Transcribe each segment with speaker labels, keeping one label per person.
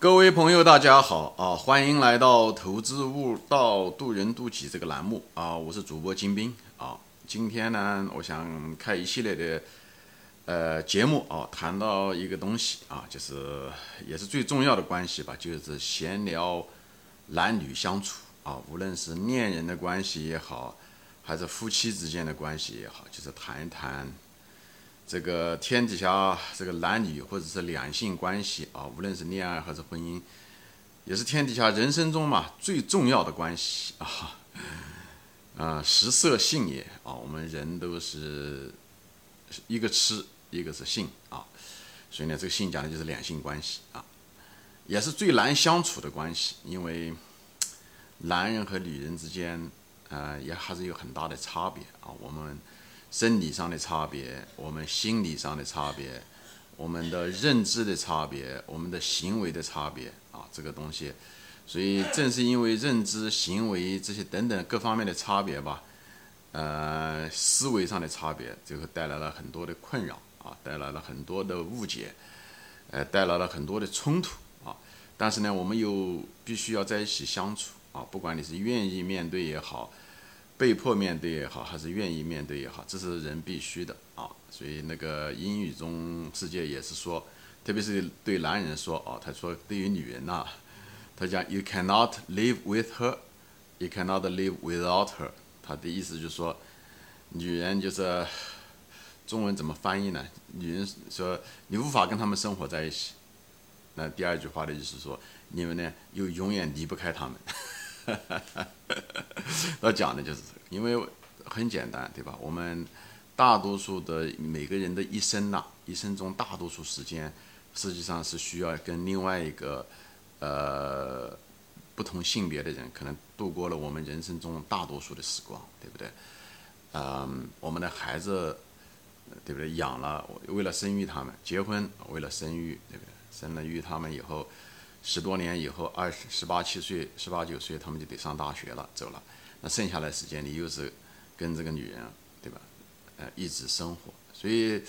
Speaker 1: 各位朋友，大家好啊！欢迎来到《投资悟道，渡人渡己》这个栏目啊！我是主播金兵啊。今天呢，我想开一系列的呃节目啊，谈到一个东西啊，就是也是最重要的关系吧，就是闲聊男女相处啊，无论是恋人的关系也好，还是夫妻之间的关系也好，就是谈一谈。这个天底下这个男女或者是两性关系啊，无论是恋爱还是婚姻，也是天底下人生中嘛最重要的关系啊。啊，食色性也啊，我们人都是一个吃，一个是性啊。所以呢，这个性讲的就是两性关系啊，也是最难相处的关系，因为男人和女人之间，呃，也还是有很大的差别啊。我们。生理上的差别，我们心理上的差别，我们的认知的差别，我们的行为的差别啊，这个东西，所以正是因为认知、行为这些等等各方面的差别吧，呃，思维上的差别，最后带来了很多的困扰啊，带来了很多的误解，呃，带来了很多的冲突啊。但是呢，我们又必须要在一起相处啊，不管你是愿意面对也好。被迫面对也好，还是愿意面对也好，这是人必须的啊。所以那个英语中世界也是说，特别是对男人说哦，他说对于女人呐，他讲 You cannot live with her, you cannot live without her。他的意思就是说，女人就是中文怎么翻译呢？女人说你无法跟他们生活在一起。那第二句话的意思说，你们呢又永远离不开他们。要讲的就是这个，因为很简单，对吧？我们大多数的每个人的一生呐，一生中大多数时间，实际上是需要跟另外一个呃不同性别的人，可能度过了我们人生中大多数的时光，对不对？嗯，我们的孩子，对不对？养了，为了生育他们，结婚为了生育，对不对？生了育他们以后。十多年以后，二十十八七岁、十八九岁，他们就得上大学了，走了。那剩下来时间，你又是跟这个女人，对吧？呃，一直生活。所以，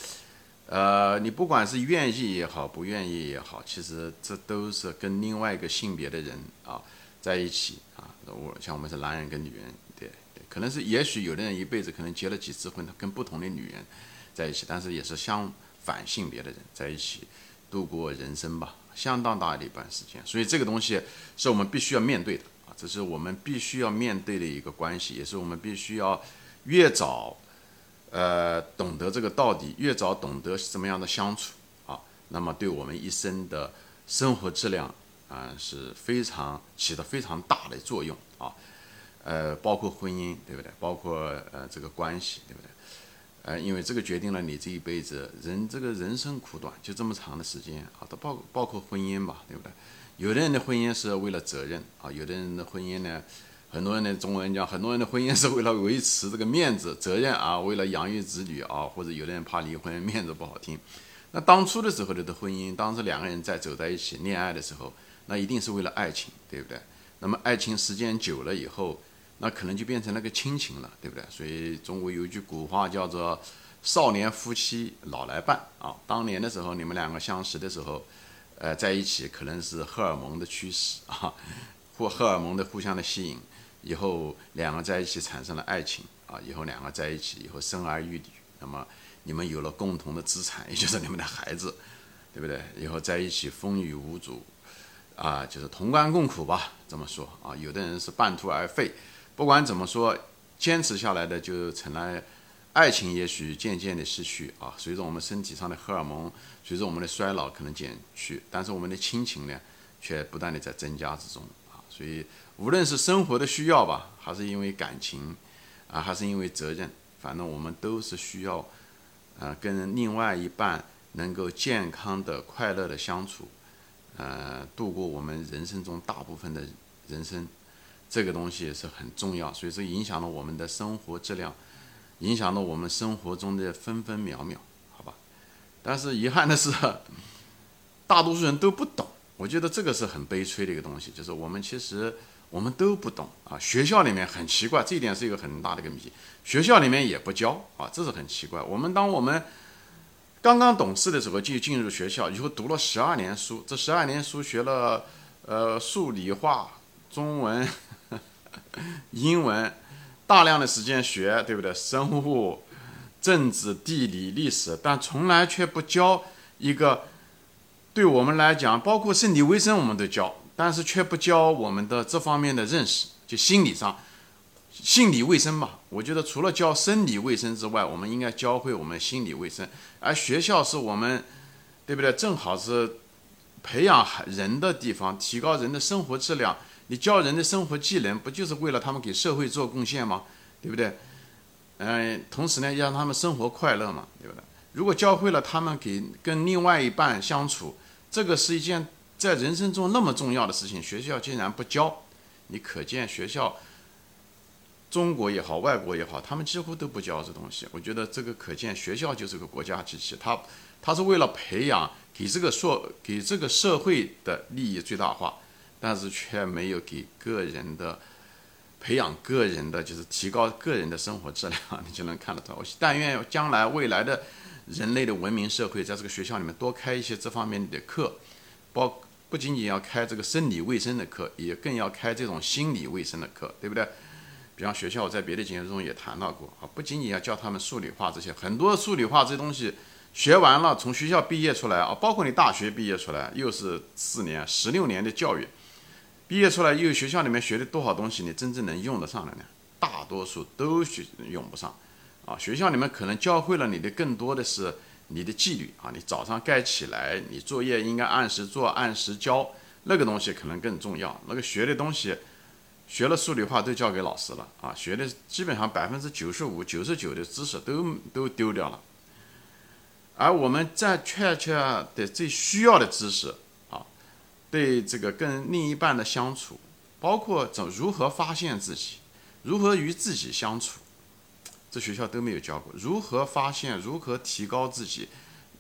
Speaker 1: 呃，你不管是愿意也好，不愿意也好，其实这都是跟另外一个性别的人啊在一起啊。我像我们是男人跟女人，对，可能是也许有的人一辈子可能结了几次婚，他跟不同的女人在一起，但是也是相反性别的人在一起度过人生吧。相当大的一段时间，所以这个东西是我们必须要面对的啊，这是我们必须要面对的一个关系，也是我们必须要越早呃懂得这个道理，越早懂得怎么样的相处啊，那么对我们一生的生活质量啊是非常起到非常大的作用啊，呃，包括婚姻对不对？包括呃这个关系对不对？呃，因为这个决定了你这一辈子，人这个人生苦短，就这么长的时间啊，都包包括婚姻吧，对不对？有的人的婚姻是为了责任啊，有的人的婚姻呢，很多人的中文讲，很多人的婚姻是为了维持这个面子、责任啊，为了养育子女啊，或者有的人怕离婚，面子不好听。那当初的时候的的婚姻，当时两个人在走在一起恋爱的时候，那一定是为了爱情，对不对？那么爱情时间久了以后。那可能就变成那个亲情了，对不对？所以中国有一句古话叫做“少年夫妻老来伴”啊。当年的时候，你们两个相识的时候，呃，在一起可能是荷尔蒙的驱使啊，或荷尔蒙的互相的吸引，以后两个在一起产生了爱情啊，以后两个在一起以后生儿育女，那么你们有了共同的资产，也就是你们的孩子，对不对？以后在一起风雨无阻啊，就是同甘共苦吧，这么说啊。有的人是半途而废。不管怎么说，坚持下来的就成了爱情，也许渐渐的失去啊。随着我们身体上的荷尔蒙，随着我们的衰老可能减去，但是我们的亲情呢，却不断的在增加之中啊。所以无论是生活的需要吧，还是因为感情啊，还是因为责任，反正我们都是需要，呃，跟另外一半能够健康的、快乐的相处，呃，度过我们人生中大部分的人生。这个东西是很重要，所以说影响了我们的生活质量，影响了我们生活中的分分秒秒，好吧？但是遗憾的是，大多数人都不懂。我觉得这个是很悲催的一个东西，就是我们其实我们都不懂啊。学校里面很奇怪，这一点是一个很大的一个谜。学校里面也不教啊，这是很奇怪。我们当我们刚刚懂事的时候就进入学校，以后读了十二年书，这十二年书学了，呃，数理化、中文、英文，大量的时间学，对不对？生物、政治、地理、历史，但从来却不教一个，对我们来讲，包括身体卫生我们都教，但是却不教我们的这方面的认识，就心理上。心理卫生嘛，我觉得除了教生理卫生之外，我们应该教会我们心理卫生。而学校是我们，对不对？正好是培养人的地方，提高人的生活质量。你教人的生活技能，不就是为了他们给社会做贡献吗？对不对？嗯，同时呢，让他们生活快乐嘛，对不对？如果教会了他们给跟另外一半相处，这个是一件在人生中那么重要的事情，学校竟然不教，你可见学校。中国也好，外国也好，他们几乎都不教这东西。我觉得这个可见，学校就是个国家机器，它它是为了培养给这个社给这个社会的利益最大化，但是却没有给个人的培养个人的就是提高个人的生活质量。你就能看得到。我但愿将来未来的人类的文明社会，在这个学校里面多开一些这方面的课，包不仅仅要开这个生理卫生的课，也更要开这种心理卫生的课，对不对？比方学校，我在别的节目中也谈到过啊，不仅仅要教他们数理化这些，很多数理化这些东西学完了，从学校毕业出来啊，包括你大学毕业出来，又是四年、十六年的教育，毕业出来又学校里面学的多少东西，你真正能用得上的呢？大多数都学用不上啊。学校里面可能教会了你的更多的是你的纪律啊，你早上该起来，你作业应该按时做、按时交，那个东西可能更重要。那个学的东西。学了数理化都交给老师了啊，学的基本上百分之九十五、九十九的知识都都丢掉了，而我们在确切的最需要的知识，对这个跟另一半的相处，包括怎如何发现自己，如何与自己相处，这学校都没有教过。如何发现，如何提高自己，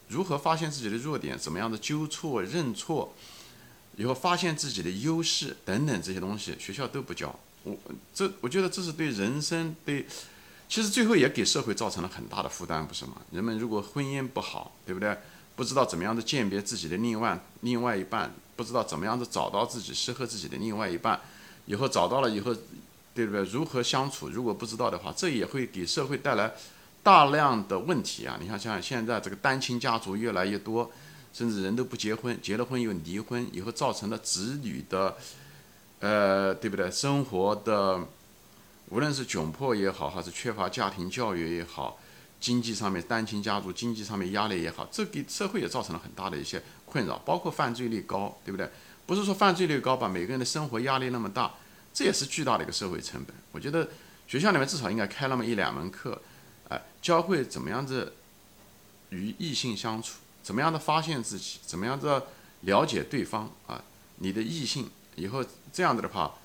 Speaker 1: 如何发现自己的弱点，怎么样的纠错认错。以后发现自己的优势等等这些东西，学校都不教。我这我觉得这是对人生对，其实最后也给社会造成了很大的负担，不是吗？人们如果婚姻不好，对不对？不知道怎么样的鉴别自己的另外另外一半，不知道怎么样子找到自己适合自己的另外一半，以后找到了以后，对不对？如何相处？如果不知道的话，这也会给社会带来大量的问题啊！你看，像现在这个单亲家族越来越多。甚至人都不结婚，结了婚又离婚，以后造成了子女的，呃，对不对？生活的，无论是窘迫也好，还是缺乏家庭教育也好，经济上面单亲家族经济上面压力也好，这给社会也造成了很大的一些困扰，包括犯罪率高，对不对？不是说犯罪率高吧，每个人的生活压力那么大，这也是巨大的一个社会成本。我觉得学校里面至少应该开那么一两门课，哎，教会怎么样子与异性相处。怎么样的发现自己？怎么样的了解对方啊？你的异性以后这样子的话，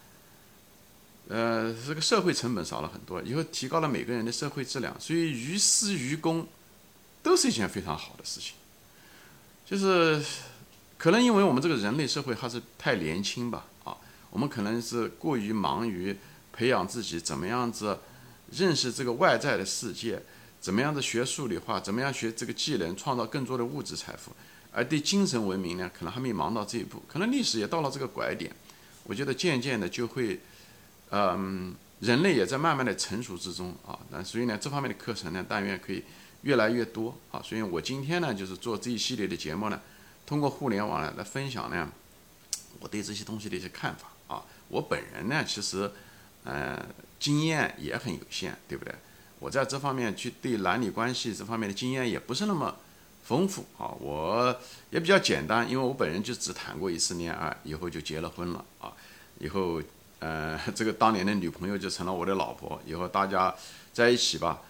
Speaker 1: 呃，这个社会成本少了很多，以后提高了每个人的社会质量，所以于私于公都是一件非常好的事情。就是可能因为我们这个人类社会还是太年轻吧，啊，我们可能是过于忙于培养自己，怎么样子认识这个外在的世界。怎么样子学数理化？怎么样学这个技能，创造更多的物质财富？而对精神文明呢，可能还没忙到这一步。可能历史也到了这个拐点，我觉得渐渐的就会，嗯，人类也在慢慢的成熟之中啊。那所以呢，这方面的课程呢，但愿可以越来越多啊。所以我今天呢，就是做这一系列的节目呢，通过互联网呢来分享呢，我对这些东西的一些看法啊。我本人呢，其实，呃，经验也很有限，对不对？我在这方面去对男女关系这方面的经验也不是那么丰富啊，我也比较简单，因为我本人就只谈过一次恋爱，以后就结了婚了啊，以后呃 这个当年的女朋友就成了我的老婆，以后大家在一起吧，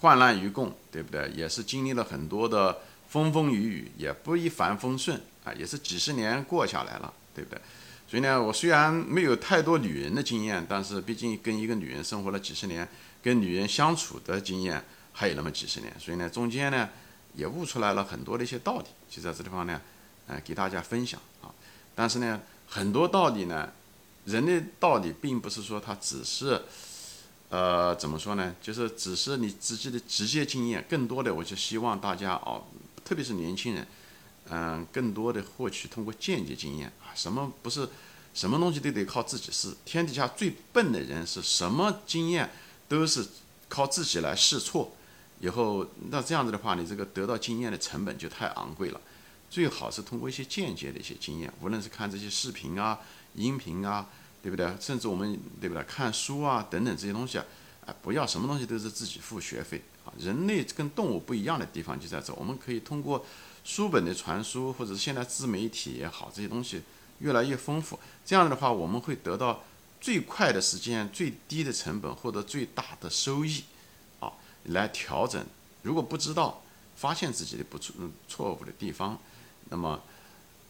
Speaker 1: 患难与共，对不对？也是经历了很多的风风雨雨，也不一帆风顺啊，也是几十年过下来了，对不对？所以呢，我虽然没有太多女人的经验，但是毕竟跟一个女人生活了几十年。跟女人相处的经验还有那么几十年，所以呢，中间呢也悟出来了很多的一些道理，就在这地方呢，呃，给大家分享啊。但是呢，很多道理呢，人的道理并不是说它只是，呃，怎么说呢？就是只是你自己的直接经验，更多的我就希望大家哦，特别是年轻人，嗯，更多的获取通过间接经验啊，什么不是什么东西都得靠自己试，天底下最笨的人是什么经验都是靠自己来试错，以后那这样子的话，你这个得到经验的成本就太昂贵了，最好是通过一些间接的一些经验，无论是看这些视频啊、音频啊，对不对？甚至我们对不对？看书啊等等这些东西啊。啊，不要什么东西都是自己付学费啊！人类跟动物不一样的地方就在这，我们可以通过书本的传输，或者现在自媒体也好，这些东西越来越丰富。这样的话，我们会得到最快的时间、最低的成本，获得最大的收益啊！来调整，如果不知道，发现自己的不错错误的地方，那么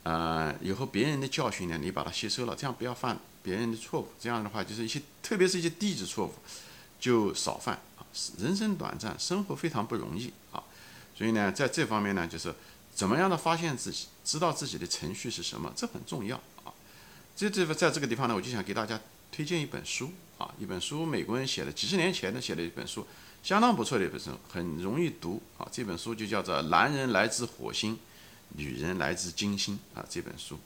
Speaker 1: 呃，以后别人的教训呢，你把它吸收了，这样不要犯别人的错误。这样的话，就是一些特别是一些低级错误。就少犯啊！人生短暂，生活非常不容易啊！所以呢，在这方面呢，就是怎么样的发现自己，知道自己的程序是什么，这很重要啊！这这个在这个地方呢，我就想给大家推荐一本书啊，一本书，美国人写的，几十年前的写的一本书，相当不错的一本书，很容易读啊！这本书就叫做《男人来自火星，女人来自金星》啊，这本书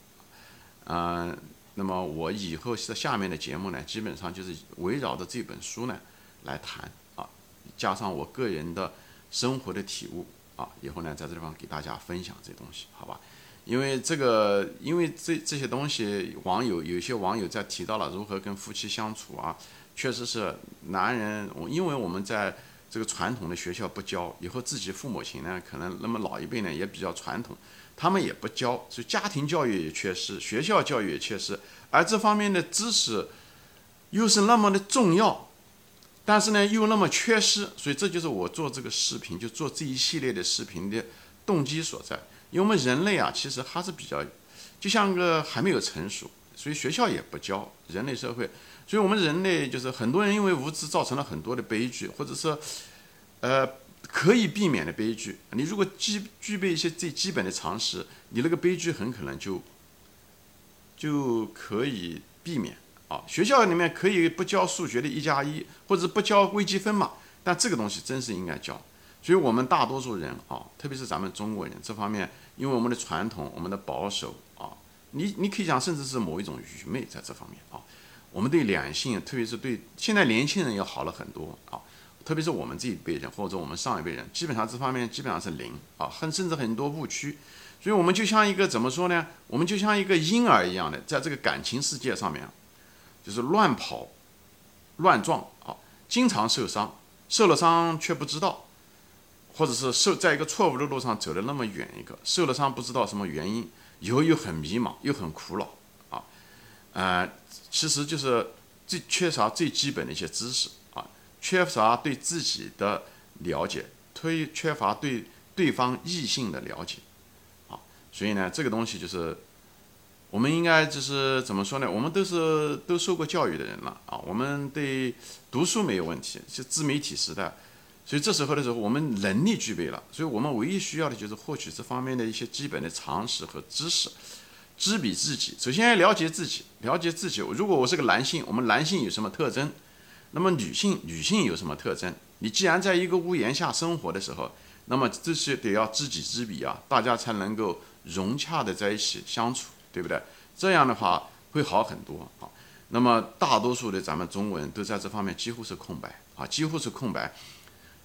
Speaker 1: 啊，那么我以后在下面的节目呢，基本上就是围绕着这本书呢。来谈啊，加上我个人的生活的体悟啊，以后呢，在这地方给大家分享这东西，好吧？因为这个，因为这这些东西，网友有些网友在提到了如何跟夫妻相处啊，确实是男人，因为我们在这个传统的学校不教，以后自己父母亲呢，可能那么老一辈呢也比较传统，他们也不教，所以家庭教育也缺失，学校教育也缺失，而这方面的知识又是那么的重要。但是呢，又那么缺失，所以这就是我做这个视频，就做这一系列的视频的动机所在。因为我们人类啊，其实还是比较，就像个还没有成熟，所以学校也不教人类社会。所以我们人类就是很多人因为无知造成了很多的悲剧，或者说，呃，可以避免的悲剧。你如果具具备一些最基本的常识，你那个悲剧很可能就就可以避免。啊，学校里面可以不教数学的一加一，或者不教微积分嘛？但这个东西真是应该教。所以，我们大多数人啊，特别是咱们中国人这方面，因为我们的传统、我们的保守啊，你你可以讲，甚至是某一种愚昧在这方面啊。我们对两性，特别是对现在年轻人要好了很多啊。特别是我们这一辈人，或者我们上一辈人，基本上这方面基本上是零啊，很甚至很多误区。所以我们就像一个怎么说呢？我们就像一个婴儿一样的，在这个感情世界上面。就是乱跑、乱撞啊，经常受伤，受了伤却不知道，或者是受在一个错误的路上走了那么远一个，受了伤不知道什么原因，以后又很迷茫，又很苦恼，呃，其实就是最缺少最基本的一些知识啊，缺乏对自己的了解，推缺乏对对方异性的了解啊，所以呢，这个东西就是。我们应该就是怎么说呢？我们都是都受过教育的人了啊，我们对读书没有问题，是自媒体时代，所以这时候的时候，我们能力具备了，所以我们唯一需要的就是获取这方面的一些基本的常识和知识，知彼知己。首先要了解自己，了解自己。如果我是个男性，我们男性有什么特征？那么女性，女性有什么特征？你既然在一个屋檐下生活的时候，那么这些得要知己知彼啊，大家才能够融洽的在一起相处。对不对？这样的话会好很多啊。那么大多数的咱们中国人都在这方面几乎是空白啊，几乎是空白。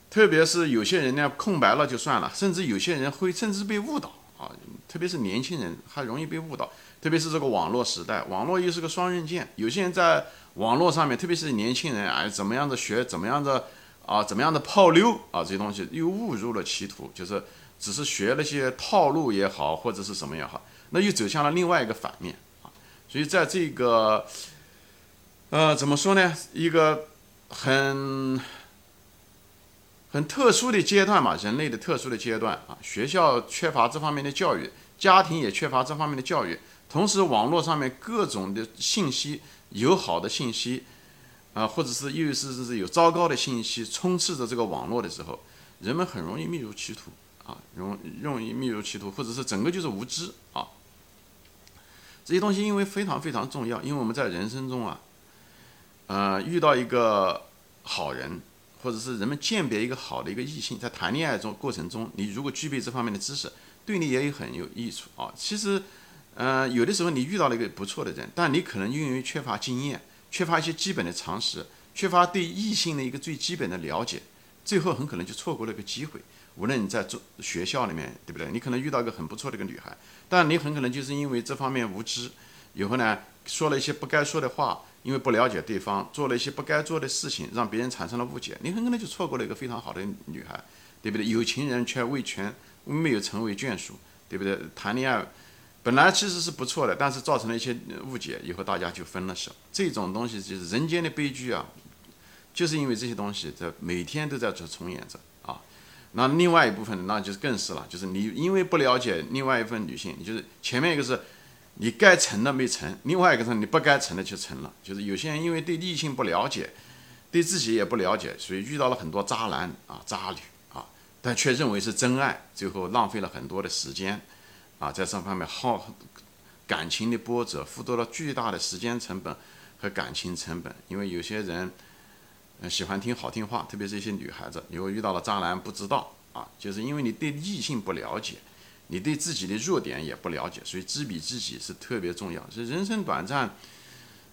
Speaker 1: 特别是有些人呢，空白了就算了，甚至有些人会甚至被误导啊。特别是年轻人还容易被误导，特别是这个网络时代，网络又是个双刃剑。有些人在网络上面，特别是年轻人哎，怎么样的学，怎么样的啊，怎么样的泡妞啊，这些东西又误入了歧途，就是只是学那些套路也好，或者是什么也好。那又走向了另外一个反面啊，所以在这个，呃，怎么说呢？一个很很特殊的阶段嘛，人类的特殊的阶段啊，学校缺乏这方面的教育，家庭也缺乏这方面的教育，同时网络上面各种的信息，有好的信息啊，或者是又是是有糟糕的信息充斥着这个网络的时候，人们很容易迷入歧途啊，容容易迷入歧途，或者是整个就是无知啊。这些东西因为非常非常重要，因为我们在人生中啊，呃，遇到一个好人，或者是人们鉴别一个好的一个异性，在谈恋爱中过程中，你如果具备这方面的知识，对你也有很有益处啊。其实，呃，有的时候你遇到了一个不错的人，但你可能因为缺乏经验，缺乏一些基本的常识，缺乏对异性的一个最基本的了解，最后很可能就错过了一个机会。无论你在中学校里面，对不对？你可能遇到一个很不错的一个女孩，但你很可能就是因为这方面无知，以后呢说了一些不该说的话，因为不了解对方，做了一些不该做的事情，让别人产生了误解，你很可能就错过了一个非常好的女孩，对不对？有情人却未全，没有成为眷属，对不对？谈恋爱本来其实是不错的，但是造成了一些误解，以后大家就分了手。这种东西就是人间的悲剧啊，就是因为这些东西在每天都在这重演着啊。那另外一部分，那就是更是了，就是你因为不了解另外一份女性，就是前面一个是，你该成的没成，另外一个是你不该成的就成了，就是有些人因为对异性不了解，对自己也不了解，所以遇到了很多渣男啊、渣女啊，但却认为是真爱，最后浪费了很多的时间，啊，在这方面耗感情的波折，付出了巨大的时间成本和感情成本，因为有些人。喜欢听好听话，特别是一些女孩子，如果遇到了渣男不知道啊，就是因为你对异性不了解，你对自己的弱点也不了解，所以知彼知己是特别重要。所以人生短暂，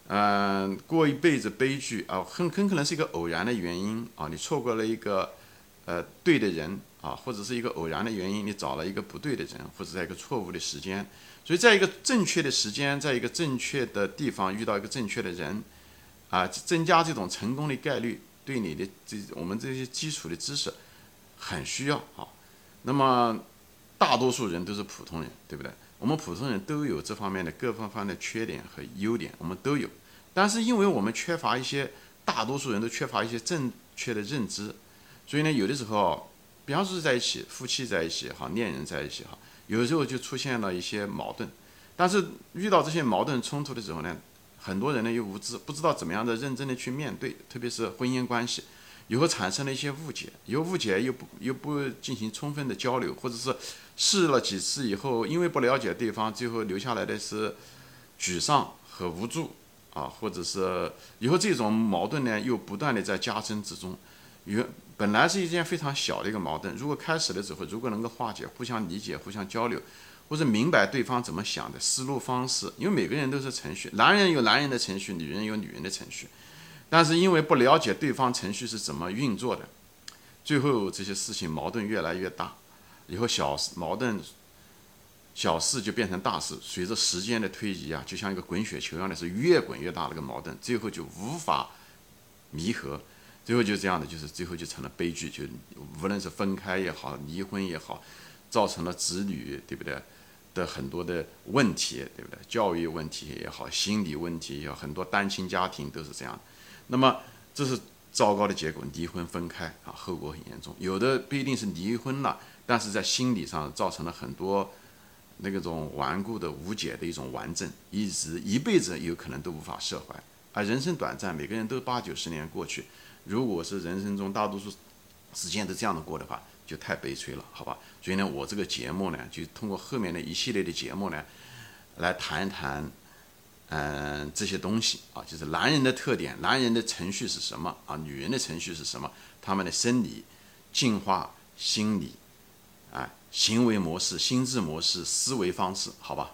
Speaker 1: 嗯，过一辈子悲剧啊，很很可能是一个偶然的原因啊，你错过了一个呃对的人啊，或者是一个偶然的原因，你找了一个不对的人，或者在一个错误的时间，所以在一个正确的时间，在一个正确的地方遇到一个正确的人。啊，增加这种成功的概率，对你的这我们这些基础的知识很需要啊。那么，大多数人都是普通人，对不对？我们普通人都有这方面的各方方的缺点和优点，我们都有。但是，因为我们缺乏一些，大多数人都缺乏一些正确的认知，所以呢，有的时候，比方说在一起，夫妻在一起哈，恋人在一起哈，有时候就出现了一些矛盾。但是遇到这些矛盾冲突的时候呢？很多人呢又无知，不知道怎么样的认真的去面对，特别是婚姻关系，以后产生了一些误解，有误解又不又不进行充分的交流，或者是试了几次以后，因为不了解对方，最后留下来的是沮丧和无助啊，或者是以后这种矛盾呢又不断的在加深之中，原本来是一件非常小的一个矛盾，如果开始的时候如果能够化解，互相理解，互相交流。或者明白对方怎么想的思路方式，因为每个人都是程序，男人有男人的程序，女人有女人的程序，但是因为不了解对方程序是怎么运作的，最后这些事情矛盾越来越大，以后小事矛盾小事就变成大事，随着时间的推移啊，就像一个滚雪球一样的，是越滚越大，那个矛盾最后就无法弥合，最后就这样的，就是最后就成了悲剧，就无论是分开也好，离婚也好，造成了子女，对不对？的很多的问题，对不对？教育问题也好，心理问题也好，很多单亲家庭都是这样。那么这是糟糕的结果，离婚分开啊，后果很严重。有的不一定是离婚了，但是在心理上造成了很多那个种顽固的无解的一种顽症，一直一辈子有可能都无法释怀。而人生短暂，每个人都八九十年过去，如果是人生中大多数时间都这样的过的话。就太悲催了，好吧？所以呢，我这个节目呢，就通过后面的一系列的节目呢，来谈一谈，嗯，这些东西啊，就是男人的特点，男人的程序是什么啊？女人的程序是什么？他们的生理、进化、心理，啊，行为模式、心智模式、思维方式，好吧？